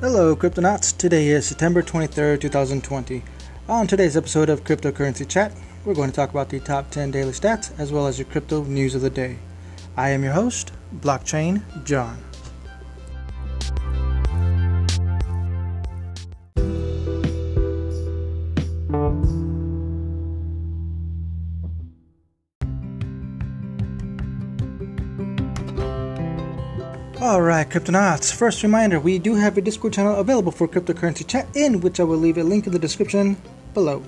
Hello, Cryptonauts. Today is September 23rd, 2020. On today's episode of Cryptocurrency Chat, we're going to talk about the top 10 daily stats as well as your crypto news of the day. I am your host, Blockchain John. Alright, Cryptonauts. First reminder we do have a Discord channel available for cryptocurrency chat, in which I will leave a link in the description below.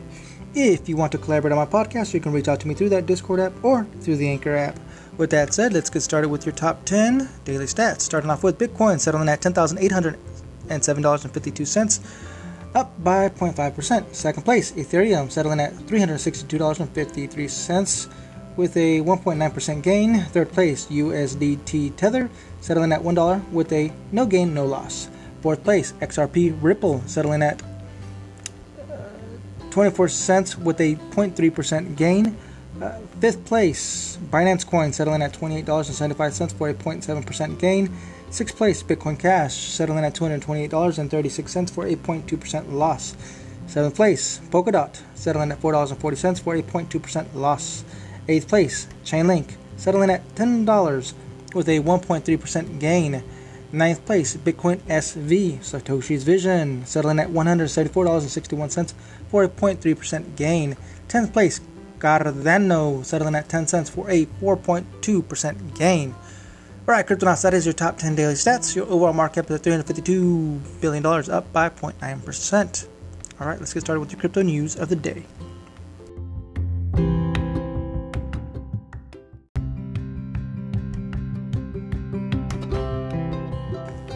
If you want to collaborate on my podcast, you can reach out to me through that Discord app or through the Anchor app. With that said, let's get started with your top 10 daily stats. Starting off with Bitcoin settling at $10,807.52, up by 0.5%. Second place, Ethereum settling at $362.53 with a 1.9% gain. Third place, USDT Tether, settling at $1 with a no gain, no loss. Fourth place, XRP Ripple, settling at uh, 24 cents with a 0.3% gain. Uh, fifth place, Binance Coin, settling at $28.75 for a 0.7% gain. Sixth place, Bitcoin Cash, settling at $228.36 for a 0.2% loss. Seventh place, Polkadot, settling at $4.40 for a 0.2% loss. 8th place, Chainlink, settling at $10 with a 1.3% gain. 9th place, Bitcoin SV, Satoshi's Vision, settling at $174.61 for a 0.3% gain. 10th place, Cardano, settling at 10 cents for a 4.2% gain. Alright, Cryptonauts, that is your top 10 daily stats. Your overall market is at $352 billion, up by 0.9%. Alright, let's get started with your crypto news of the day.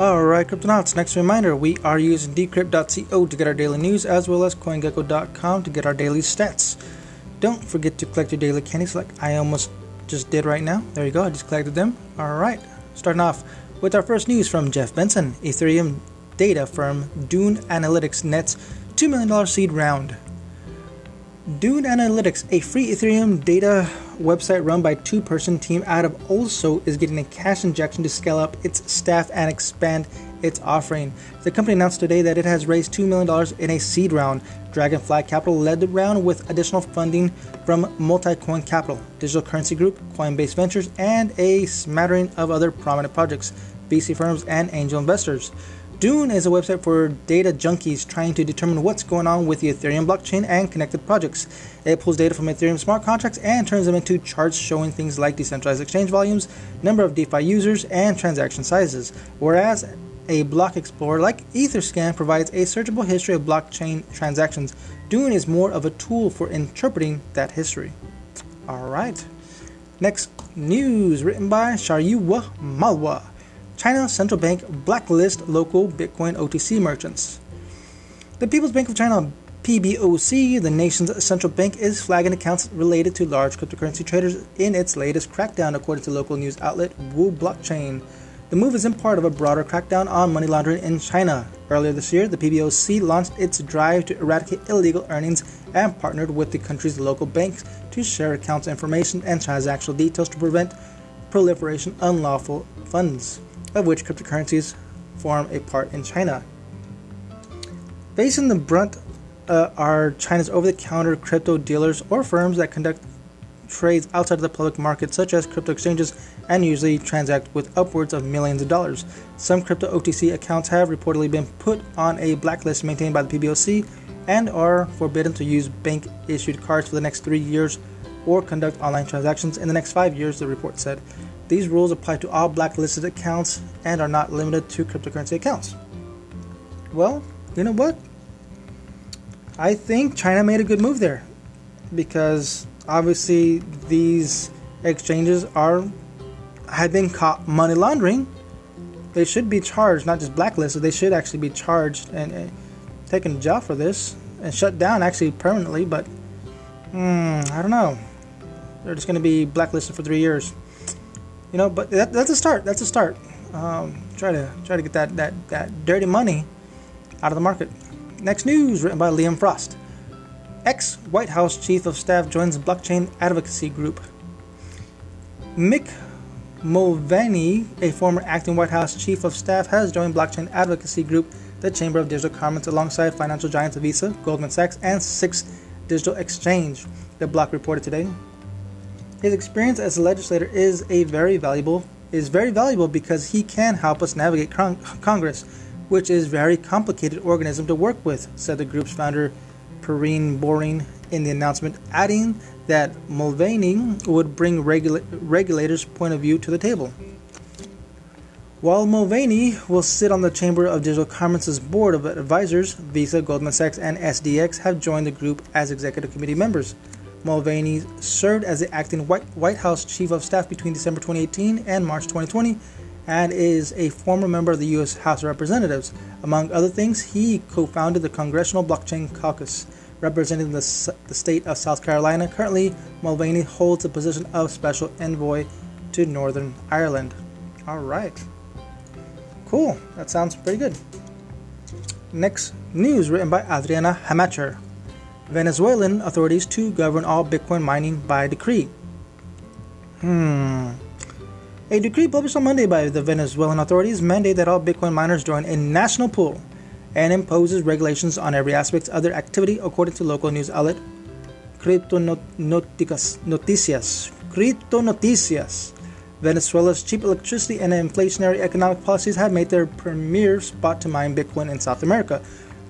Alright, Cryptonauts, next reminder we are using decrypt.co to get our daily news as well as coingecko.com to get our daily stats. Don't forget to collect your daily candies like I almost just did right now. There you go, I just collected them. Alright, starting off with our first news from Jeff Benson Ethereum data firm Dune Analytics nets $2 million seed round. Dune Analytics, a free Ethereum data website run by two-person team out of Oslo, is getting a cash injection to scale up its staff and expand its offering. The company announced today that it has raised $2 million in a seed round. Dragonfly Capital led the round with additional funding from Multicoin Capital, Digital Currency Group, Coinbase Ventures, and a smattering of other prominent projects, VC firms, and angel investors. Dune is a website for data junkies trying to determine what's going on with the Ethereum blockchain and connected projects. It pulls data from Ethereum smart contracts and turns them into charts showing things like decentralized exchange volumes, number of DeFi users, and transaction sizes. Whereas a block explorer like Etherscan provides a searchable history of blockchain transactions, Dune is more of a tool for interpreting that history. Alright. Next news written by Shaurya Malwa. China Central Bank blacklist local Bitcoin OTC merchants. The People's Bank of China PBOC, the nation's central bank, is flagging accounts related to large cryptocurrency traders in its latest crackdown, according to local news outlet Wu Blockchain. The move is in part of a broader crackdown on money laundering in China. Earlier this year, the PBOC launched its drive to eradicate illegal earnings and partnered with the country's local banks to share accounts information and transactional details to prevent proliferation unlawful funds of which cryptocurrencies form a part in China. Facing the brunt uh, are China's over the counter crypto dealers or firms that conduct trades outside of the public market, such as crypto exchanges, and usually transact with upwards of millions of dollars. Some crypto OTC accounts have reportedly been put on a blacklist maintained by the PBOC and are forbidden to use bank issued cards for the next three years or conduct online transactions in the next five years, the report said. These rules apply to all blacklisted accounts and are not limited to cryptocurrency accounts. Well, you know what? I think China made a good move there because obviously these exchanges are had been caught money laundering. They should be charged, not just blacklisted. They should actually be charged and, taken to jail for this and shut down actually permanently. But mm, I don't know. They're just going to be blacklisted for three years you know, but that, that's a start. That's a start. Um, try to try to get that, that that dirty money out of the market. Next news written by Liam Frost. Ex White House Chief of Staff joins blockchain advocacy group. Mick Mulvaney, a former acting White House Chief of Staff, has joined blockchain advocacy group the Chamber of Digital Commerce alongside financial giants Visa, Goldman Sachs, and Six Digital Exchange, the block reported today. His experience as a legislator is a very valuable is very valuable because he can help us navigate con- Congress, which is a very complicated organism to work with, said the group's founder Perianne Boring in the announcement, adding that Mulvaney would bring regula- regulators' point of view to the table. While Mulvaney will sit on the Chamber of Digital Commerce's board of advisors, Visa, Goldman Sachs, and SDX have joined the group as executive committee members. Mulvaney served as the acting White, House Chief of Staff between December 2018 and March 2020 and is a former member of the U.S. House of Representatives. Among other things, he co founded the Congressional Blockchain Caucus, representing the, the state of South Carolina. Currently, Mulvaney holds the position of Special Envoy to Northern Ireland. All right. Cool. That sounds pretty good. Next news written by Adriana Hamacher. Venezuelan authorities to govern all Bitcoin mining by decree. Hmm. A decree published on Monday by the Venezuelan authorities mandates that all Bitcoin miners join a national pool and imposes regulations on every aspect of their activity, according to local news outlet Crypto Noticias. Crypto Noticias. Venezuela's cheap electricity and inflationary economic policies have made their premier spot to mine Bitcoin in South America,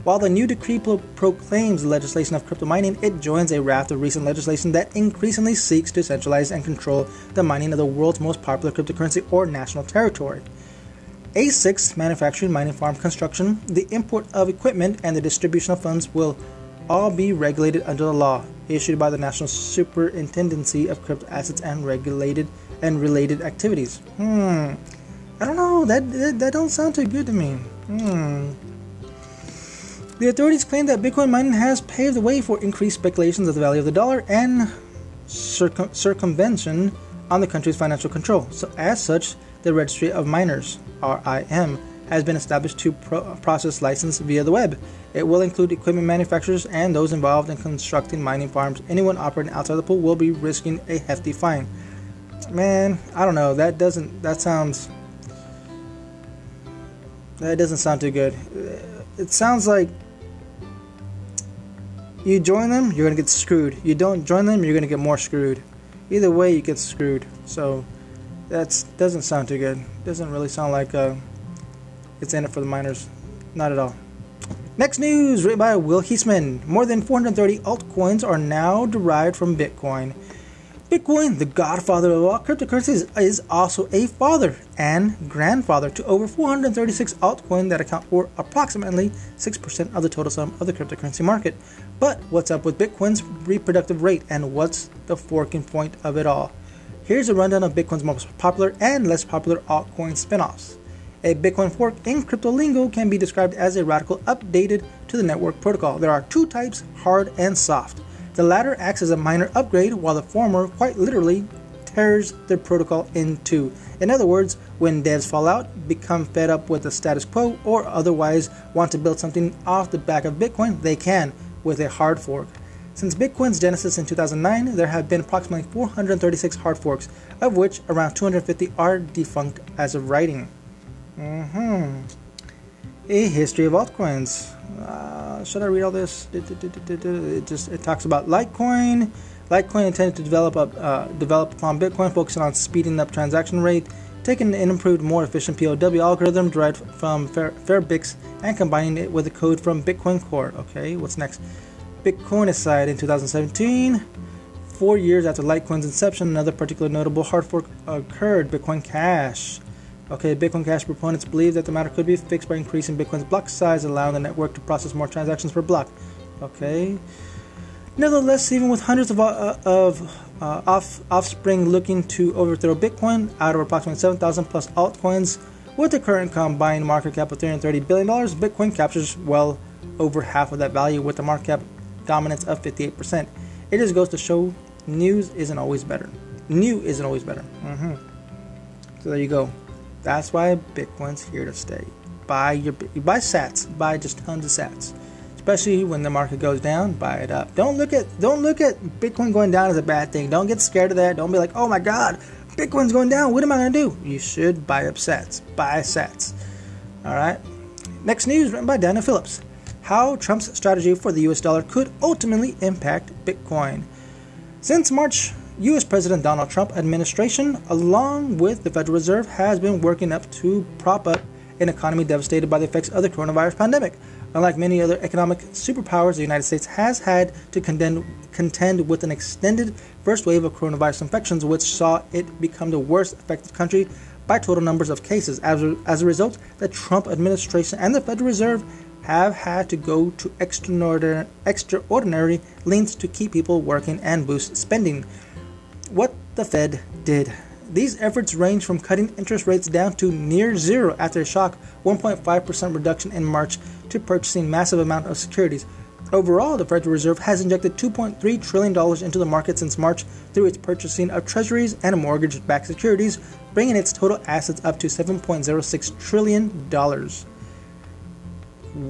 while the new decree pro- proclaims the legislation of crypto mining, it joins a raft of recent legislation that increasingly seeks to centralize and control the mining of the world's most popular cryptocurrency or national territory. ASIC manufacturing, mining farm construction, the import of equipment, and the distribution of funds will all be regulated under the law issued by the National Superintendency of Crypto Assets and regulated and related activities. Hmm. I don't know. That that, that don't sound too good to me. Hmm. The authorities claim that Bitcoin mining has paved the way for increased speculations of the value of the dollar and circum- circumvention on the country's financial control. So, as such, the Registry of Miners (RIM) has been established to pro- process license via the web. It will include equipment manufacturers and those involved in constructing mining farms. Anyone operating outside the pool will be risking a hefty fine. Man, I don't know. That doesn't. That sounds. That doesn't sound too good. It sounds like you join them, you're gonna get screwed. You don't join them, you're gonna get more screwed. Either way, you get screwed. So that doesn't sound too good. Doesn't really sound like uh, it's in it for the miners. Not at all. Next news, written by Will Heasman. More than 430 altcoins are now derived from Bitcoin. Bitcoin, the godfather of all cryptocurrencies, is also a father and grandfather to over 436 altcoins that account for approximately 6% of the total sum of the cryptocurrency market. But what's up with Bitcoin's reproductive rate and what's the forking point of it all? Here's a rundown of Bitcoin's most popular and less popular altcoin spinoffs. A Bitcoin fork in crypto lingo can be described as a radical updated to the network protocol. There are two types, hard and soft. The latter acts as a minor upgrade, while the former quite literally tears the protocol in two. In other words, when devs fall out, become fed up with the status quo, or otherwise want to build something off the back of Bitcoin, they can with a hard fork. Since Bitcoin's genesis in 2009, there have been approximately 436 hard forks, of which around 250 are defunct as of writing. Mm-hmm. A history of altcoins. Uh, should I read all this? It just it talks about Litecoin. Litecoin intended to develop up, uh, develop upon Bitcoin, focusing on speeding up transaction rate, taking an improved, more efficient POW algorithm derived from Fair, Fairbrix and combining it with the code from Bitcoin Core. Okay, what's next? Bitcoinicide in 2017. Four years after Litecoin's inception, another particularly notable hard fork occurred Bitcoin Cash. Okay, Bitcoin Cash proponents believe that the matter could be fixed by increasing Bitcoin's block size, allowing the network to process more transactions per block. Okay. Nevertheless, even with hundreds of, uh, of uh, off, offspring looking to overthrow Bitcoin out of approximately 7,000 plus altcoins, with the current combined market cap of $330 billion, Bitcoin captures well over half of that value with a market cap dominance of 58%. It just goes to show news isn't always better. New isn't always better. Mm-hmm. So there you go. That's why Bitcoin's here to stay. Buy your buy Sats. Buy just tons of Sats. Especially when the market goes down, buy it up. Don't look at don't look at Bitcoin going down as a bad thing. Don't get scared of that. Don't be like, oh my God, Bitcoin's going down. What am I gonna do? You should buy up Sats. Buy Sats. All right. Next news written by Dana Phillips. How Trump's strategy for the US dollar could ultimately impact Bitcoin. Since March, US President Donald Trump administration along with the Federal Reserve has been working up to prop up an economy devastated by the effects of the coronavirus pandemic. Unlike many other economic superpowers, the United States has had to contend, contend with an extended first wave of coronavirus infections, which saw it become the worst affected country by total numbers of cases. As a, as a result, the Trump administration and the Federal Reserve have had to go to extraordinary, extraordinary lengths to keep people working and boost spending. What the Fed did these efforts range from cutting interest rates down to near zero after a shock 1.5% reduction in March to purchasing massive amount of securities. Overall, the Federal Reserve has injected $2.3 trillion into the market since March through its purchasing of treasuries and mortgage backed securities, bringing its total assets up to $7.06 trillion.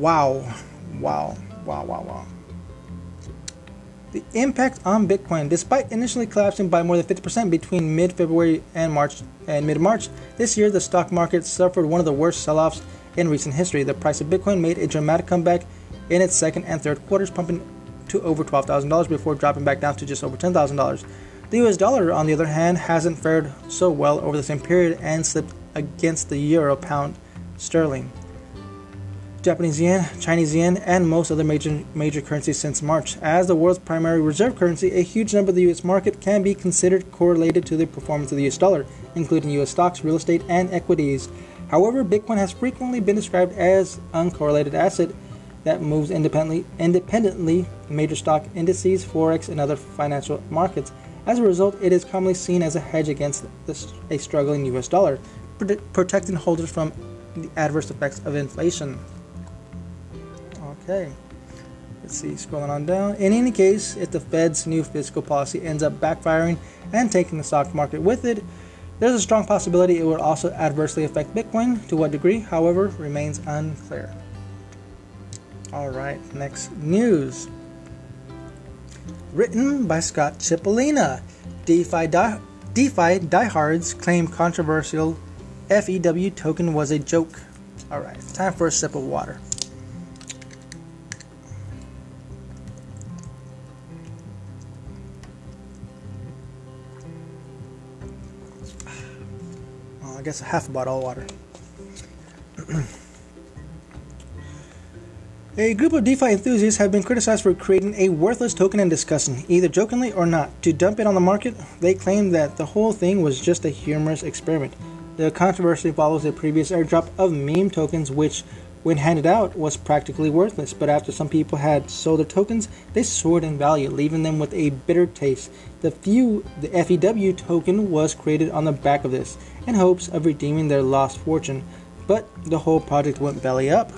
Wow. Wow. Wow, wow, wow. The impact on Bitcoin, despite initially collapsing by more than 50% between mid-February and March and mid-March, this year the stock market suffered one of the worst sell-offs in recent history. The price of Bitcoin made a dramatic comeback in its second and third quarters, pumping to over $12,000 before dropping back down to just over $10,000. The US dollar, on the other hand, hasn't fared so well over the same period and slipped against the euro, pound, sterling. Japanese yen, Chinese yen, and most other major major currencies since March. As the world's primary reserve currency, a huge number of the US market can be considered correlated to the performance of the US dollar, including US stocks, real estate, and equities. However, Bitcoin has frequently been described as uncorrelated asset that moves independently independently major stock indices, forex, and other financial markets. As a result, it is commonly seen as a hedge against the, a struggling US dollar, protecting holders from the adverse effects of inflation. Okay. Let's see, scrolling on down. In any case, if the Fed's new fiscal policy ends up backfiring and taking the stock market with it, there's a strong possibility it will also adversely affect Bitcoin. To what degree, however, remains unclear. All right, next news. Written by Scott Chipolina. DeFi, di- DeFi diehards claim controversial FEW token was a joke. All right, time for a sip of water. I guess a half bottle of water. a group of DeFi enthusiasts have been criticized for creating a worthless token and discussing, either jokingly or not, to dump it on the market. They claim that the whole thing was just a humorous experiment. The controversy follows a previous airdrop of meme tokens, which, when handed out, was practically worthless. But after some people had sold their tokens, they soared in value, leaving them with a bitter taste. The few, the FEW token was created on the back of this in hopes of redeeming their lost fortune, but the whole project went belly up.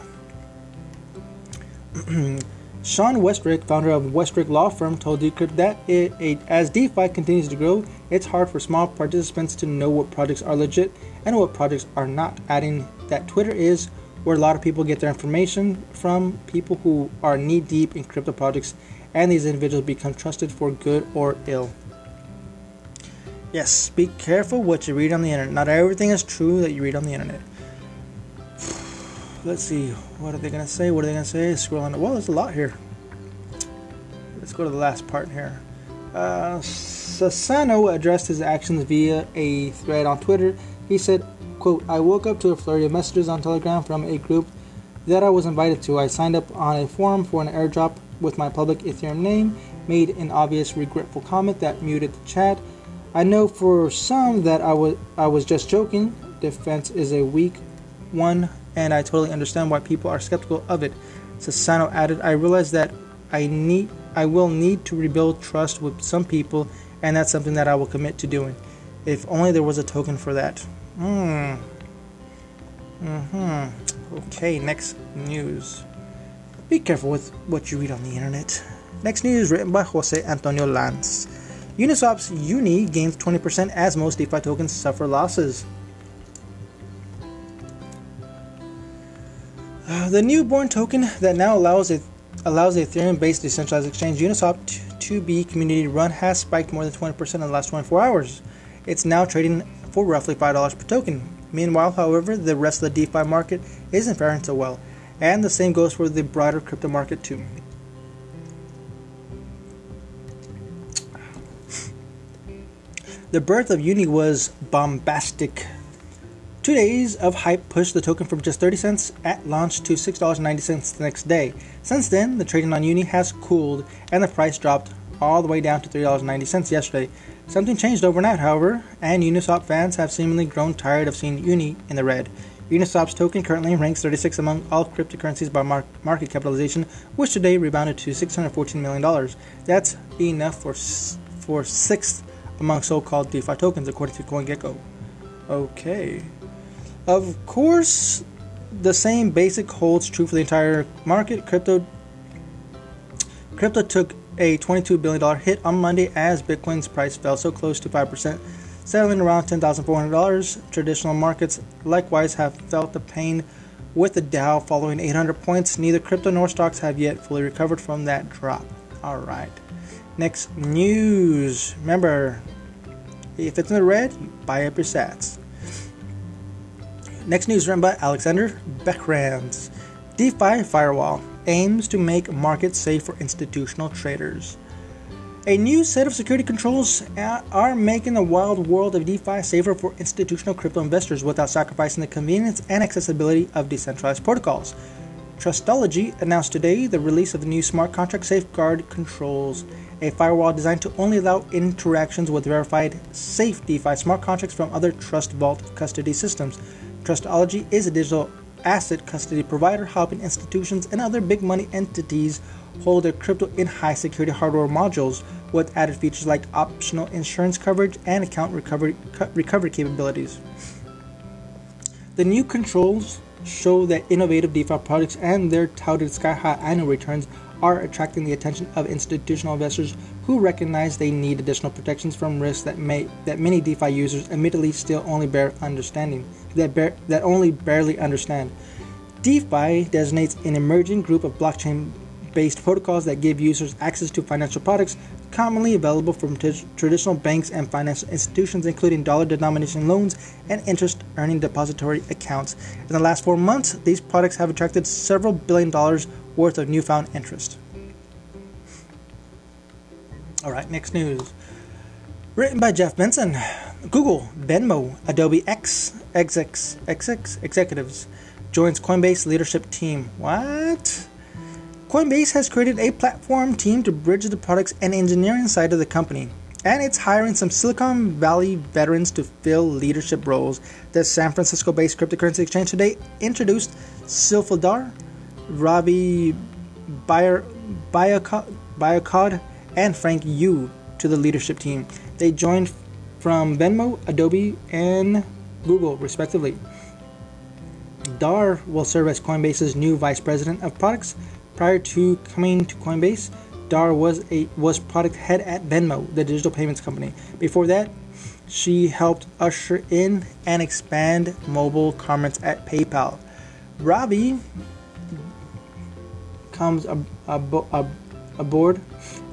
Sean Westrick, founder of Westrick Law Firm, told Decrypt that it, it, as DeFi continues to grow, it's hard for small participants to know what projects are legit and what projects are not, adding that Twitter is where a lot of people get their information from people who are knee deep in crypto projects, and these individuals become trusted for good or ill. Yes, be careful what you read on the internet. Not everything is true that you read on the internet. Let's see, what are they to say? What are they to say? Scrolling. Well, there's a lot here. Let's go to the last part here. Uh, Sassano addressed his actions via a thread on Twitter. He said, quote, I woke up to a flurry of messages on Telegram from a group that I was invited to. I signed up on a forum for an airdrop with my public Ethereum name, made an obvious regretful comment that muted the chat, I know for some that I was I was just joking. Defense is a weak one, and I totally understand why people are skeptical of it. Sassano added, I realize that I need I will need to rebuild trust with some people, and that's something that I will commit to doing. If only there was a token for that. Hmm. Mm-hmm. Okay, next news. Be careful with what you read on the internet. Next news written by Jose Antonio Lanz. Uniswap's Uni gains 20% as most DeFi tokens suffer losses. Uh, the newborn token that now allows it allows the Ethereum-based decentralized exchange Uniswap to be community-run has spiked more than 20% in the last 24 hours. It's now trading for roughly $5 per token. Meanwhile, however, the rest of the DeFi market isn't faring so well. And the same goes for the broader crypto market, too. The birth of Uni was bombastic. Two days of hype pushed the token from just 30 cents at launch to $6.90 the next day. Since then, the trading on Uni has cooled and the price dropped all the way down to $3.90 yesterday. Something changed overnight, however, and Uniswap fans have seemingly grown tired of seeing Uni in the red. Uniswap's token currently ranks 36 among all cryptocurrencies by mar- market capitalization, which today rebounded to $614 million. That's enough for, s- for sixth among so called DeFi tokens, according to CoinGecko. Okay. Of course, the same basic holds true for the entire market. Crypto crypto took a $22 billion hit on Monday as Bitcoin's price fell so close to 5%, settling around $10,400. Traditional markets likewise have felt the pain with the Dow following 800 points. Neither crypto nor stocks have yet fully recovered from that drop. All right. Next news. Remember, if it's in the red, buy up your sats. Next news written by Alexander Behrens. DeFi Firewall aims to make markets safe for institutional traders. A new set of security controls are making the wild world of DeFi safer for institutional crypto investors without sacrificing the convenience and accessibility of decentralized protocols. Trustology announced today the release of the new smart contract safeguard controls, a firewall designed to only allow interactions with verified, safe DeFi smart contracts from other Trust Vault custody systems. Trustology is a digital asset custody provider helping institutions and other big money entities hold their crypto in high security hardware modules with added features like optional insurance coverage and account recovery, recovery capabilities. The new controls show that innovative DeFi products and their touted sky high annual returns are attracting the attention of institutional investors who recognize they need additional protections from risks that may that many DeFi users admittedly still only bear understanding that bear, that only barely understand. DeFi designates an emerging group of blockchain based protocols that give users access to financial products commonly available from t- traditional banks and financial institutions, including dollar denomination loans and interest earning depository accounts. In the last four months, these products have attracted several billion dollars worth of newfound interest. All right, next news. Written by Jeff Benson. Google, Venmo, Adobe X, XX, XX executives joins Coinbase leadership team. What? Coinbase has created a platform team to bridge the products and engineering side of the company, and it's hiring some Silicon Valley veterans to fill leadership roles. The San Francisco based cryptocurrency exchange today introduced Silfidar, Ravi Byakod, and Frank Yu to the leadership team. They joined from Venmo, Adobe, and Google, respectively. Dar will serve as Coinbase's new vice president of products. Prior to coming to Coinbase, Dar was a was product head at Venmo, the digital payments company. Before that, she helped usher in and expand mobile commerce at PayPal. Ravi comes ab- ab- ab- aboard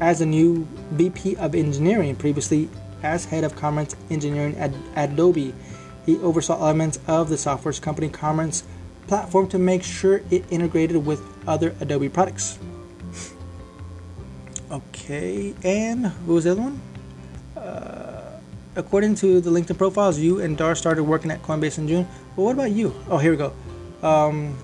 as a new VP of engineering, previously as head of commerce engineering at Adobe. He oversaw elements of the software company Commerce platform to make sure it integrated with other Adobe products. Okay, and who was the other one? Uh, according to the LinkedIn profiles, Yu and Dar started working at Coinbase in June. Well, what about Yu? Oh, here we go. Um,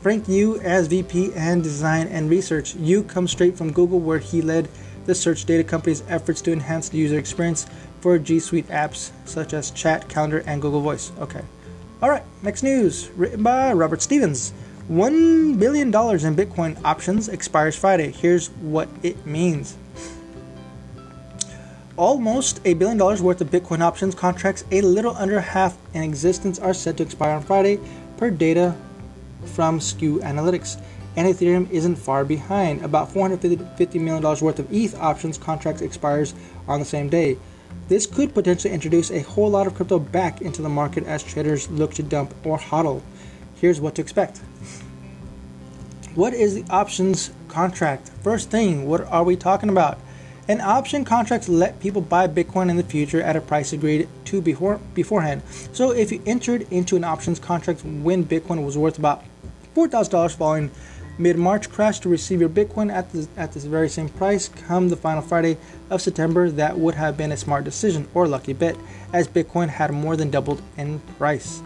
Frank Yu as VP and Design and Research. Yu comes straight from Google, where he led the search data company's efforts to enhance the user experience for G Suite apps such as Chat, Calendar, and Google Voice. Okay. All right, next news written by Robert Stevens. $1 billion in Bitcoin options expires Friday. Here's what it means. Almost a billion dollars worth of Bitcoin options contracts, a little under half in existence, are set to expire on Friday, per data from Skew Analytics. And Ethereum isn't far behind. About $450 million worth of ETH options contracts expires on the same day. This could potentially introduce a whole lot of crypto back into the market as traders look to dump or hodl. Here's what to expect. What is the options contract? First thing, what are we talking about? An option contract let people buy Bitcoin in the future at a price agreed to before beforehand. So if you entered into an options contract when Bitcoin was worth about $4,000 following mid-March crash to receive your Bitcoin at the at this very same price come the final Friday of September. That would have been a smart decision or lucky bet, as Bitcoin had more than doubled in price.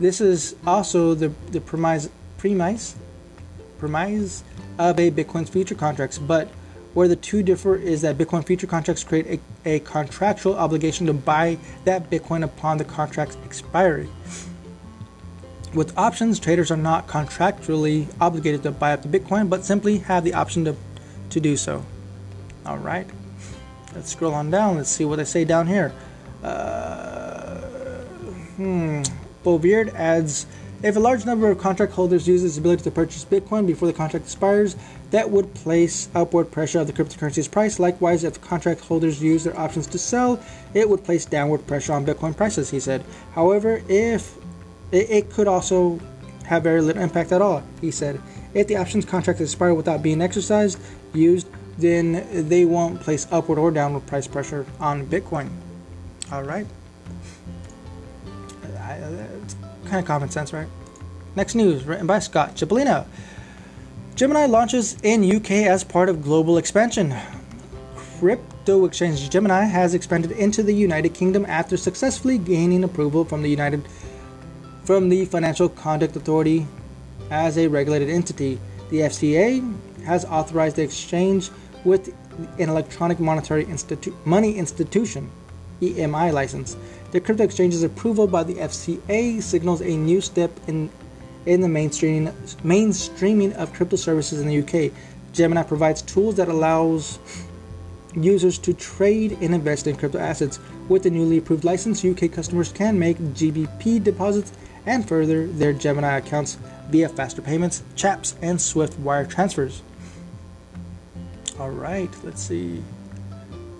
This is also the the premise premise premise of a Bitcoin's future contracts, but where the two differ is that Bitcoin future contracts create a, a contractual obligation to buy that Bitcoin upon the contract's expiry. With options, traders are not contractually obligated to buy up the Bitcoin, but simply have the option to, to do so. All right, let's scroll on down. Let's see what they say down here. Uh, hmm. Boviard adds if a large number of contract holders use its ability to purchase Bitcoin before the contract expires, that would place upward pressure on the cryptocurrency's price. Likewise, if contract holders use their options to sell, it would place downward pressure on Bitcoin prices, he said. However, if it, it could also have very little impact at all, he said. If the options contract expire without being exercised, used, then they won't place upward or downward price pressure on Bitcoin. All right. It's kind of common sense, right? Next news, written by Scott Chipolina. Gemini launches in UK as part of global expansion. Crypto exchange Gemini has expanded into the United Kingdom after successfully gaining approval from the United from the Financial Conduct Authority as a regulated entity. The FCA has authorized the exchange with an electronic monetary institu- money institution EMI license. The crypto exchange's approval by the FCA signals a new step in in the mainstreaming mainstreaming of crypto services in the UK. Gemini provides tools that allows users to trade and invest in crypto assets. With the newly approved license, UK customers can make GBP deposits and further their Gemini accounts via faster payments, CHAPS, and Swift wire transfers. All right, let's see.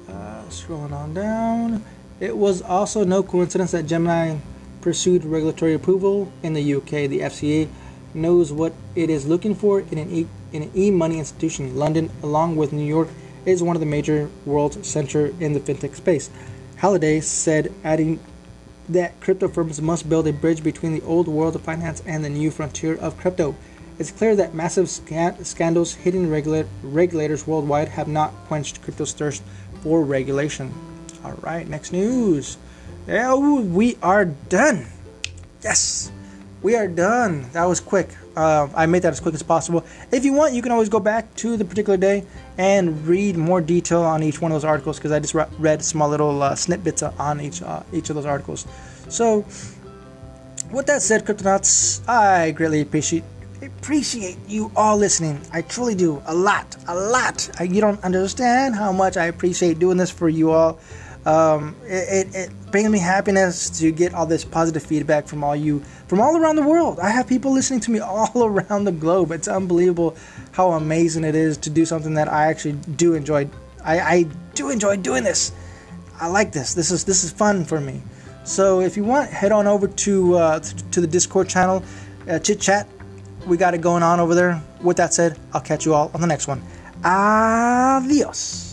Uh, scrolling on down. It was also no coincidence that Gemini pursued regulatory approval in the UK. The FCA knows what it is looking for in an e- in an e-money institution. London, along with New York, is one of the major world center in the fintech space. Halliday said, adding that crypto firms must build a bridge between the old world of finance and the new frontier of crypto. It's clear that massive scan- scandals hitting regula- regulators worldwide have not quenched crypto's thirst for regulation. All right, next news. Yeah, we are done. Yes, we are done. That was quick. Uh, I made that as quick as possible. If you want, you can always go back to the particular day and read more detail on each one of those articles because I just read small little uh, snippets on each uh, each of those articles. So, with that said, Cryptonauts, I greatly appreciate appreciate you all listening. I truly do a lot, a lot. I, you don't understand how much I appreciate doing this for you all. Um, it, it, it, brings me happiness to get all this positive feedback from all you from all around the world. I have people listening to me all around the globe. It's unbelievable how amazing it is to do something that I actually do enjoy. I, I do enjoy doing this. I like this. This is this is fun for me. So if you want, head on over to uh, to the Discord channel, uh, chit chat. We got it going on over there. With that said, I'll catch you all on the next one. Adios.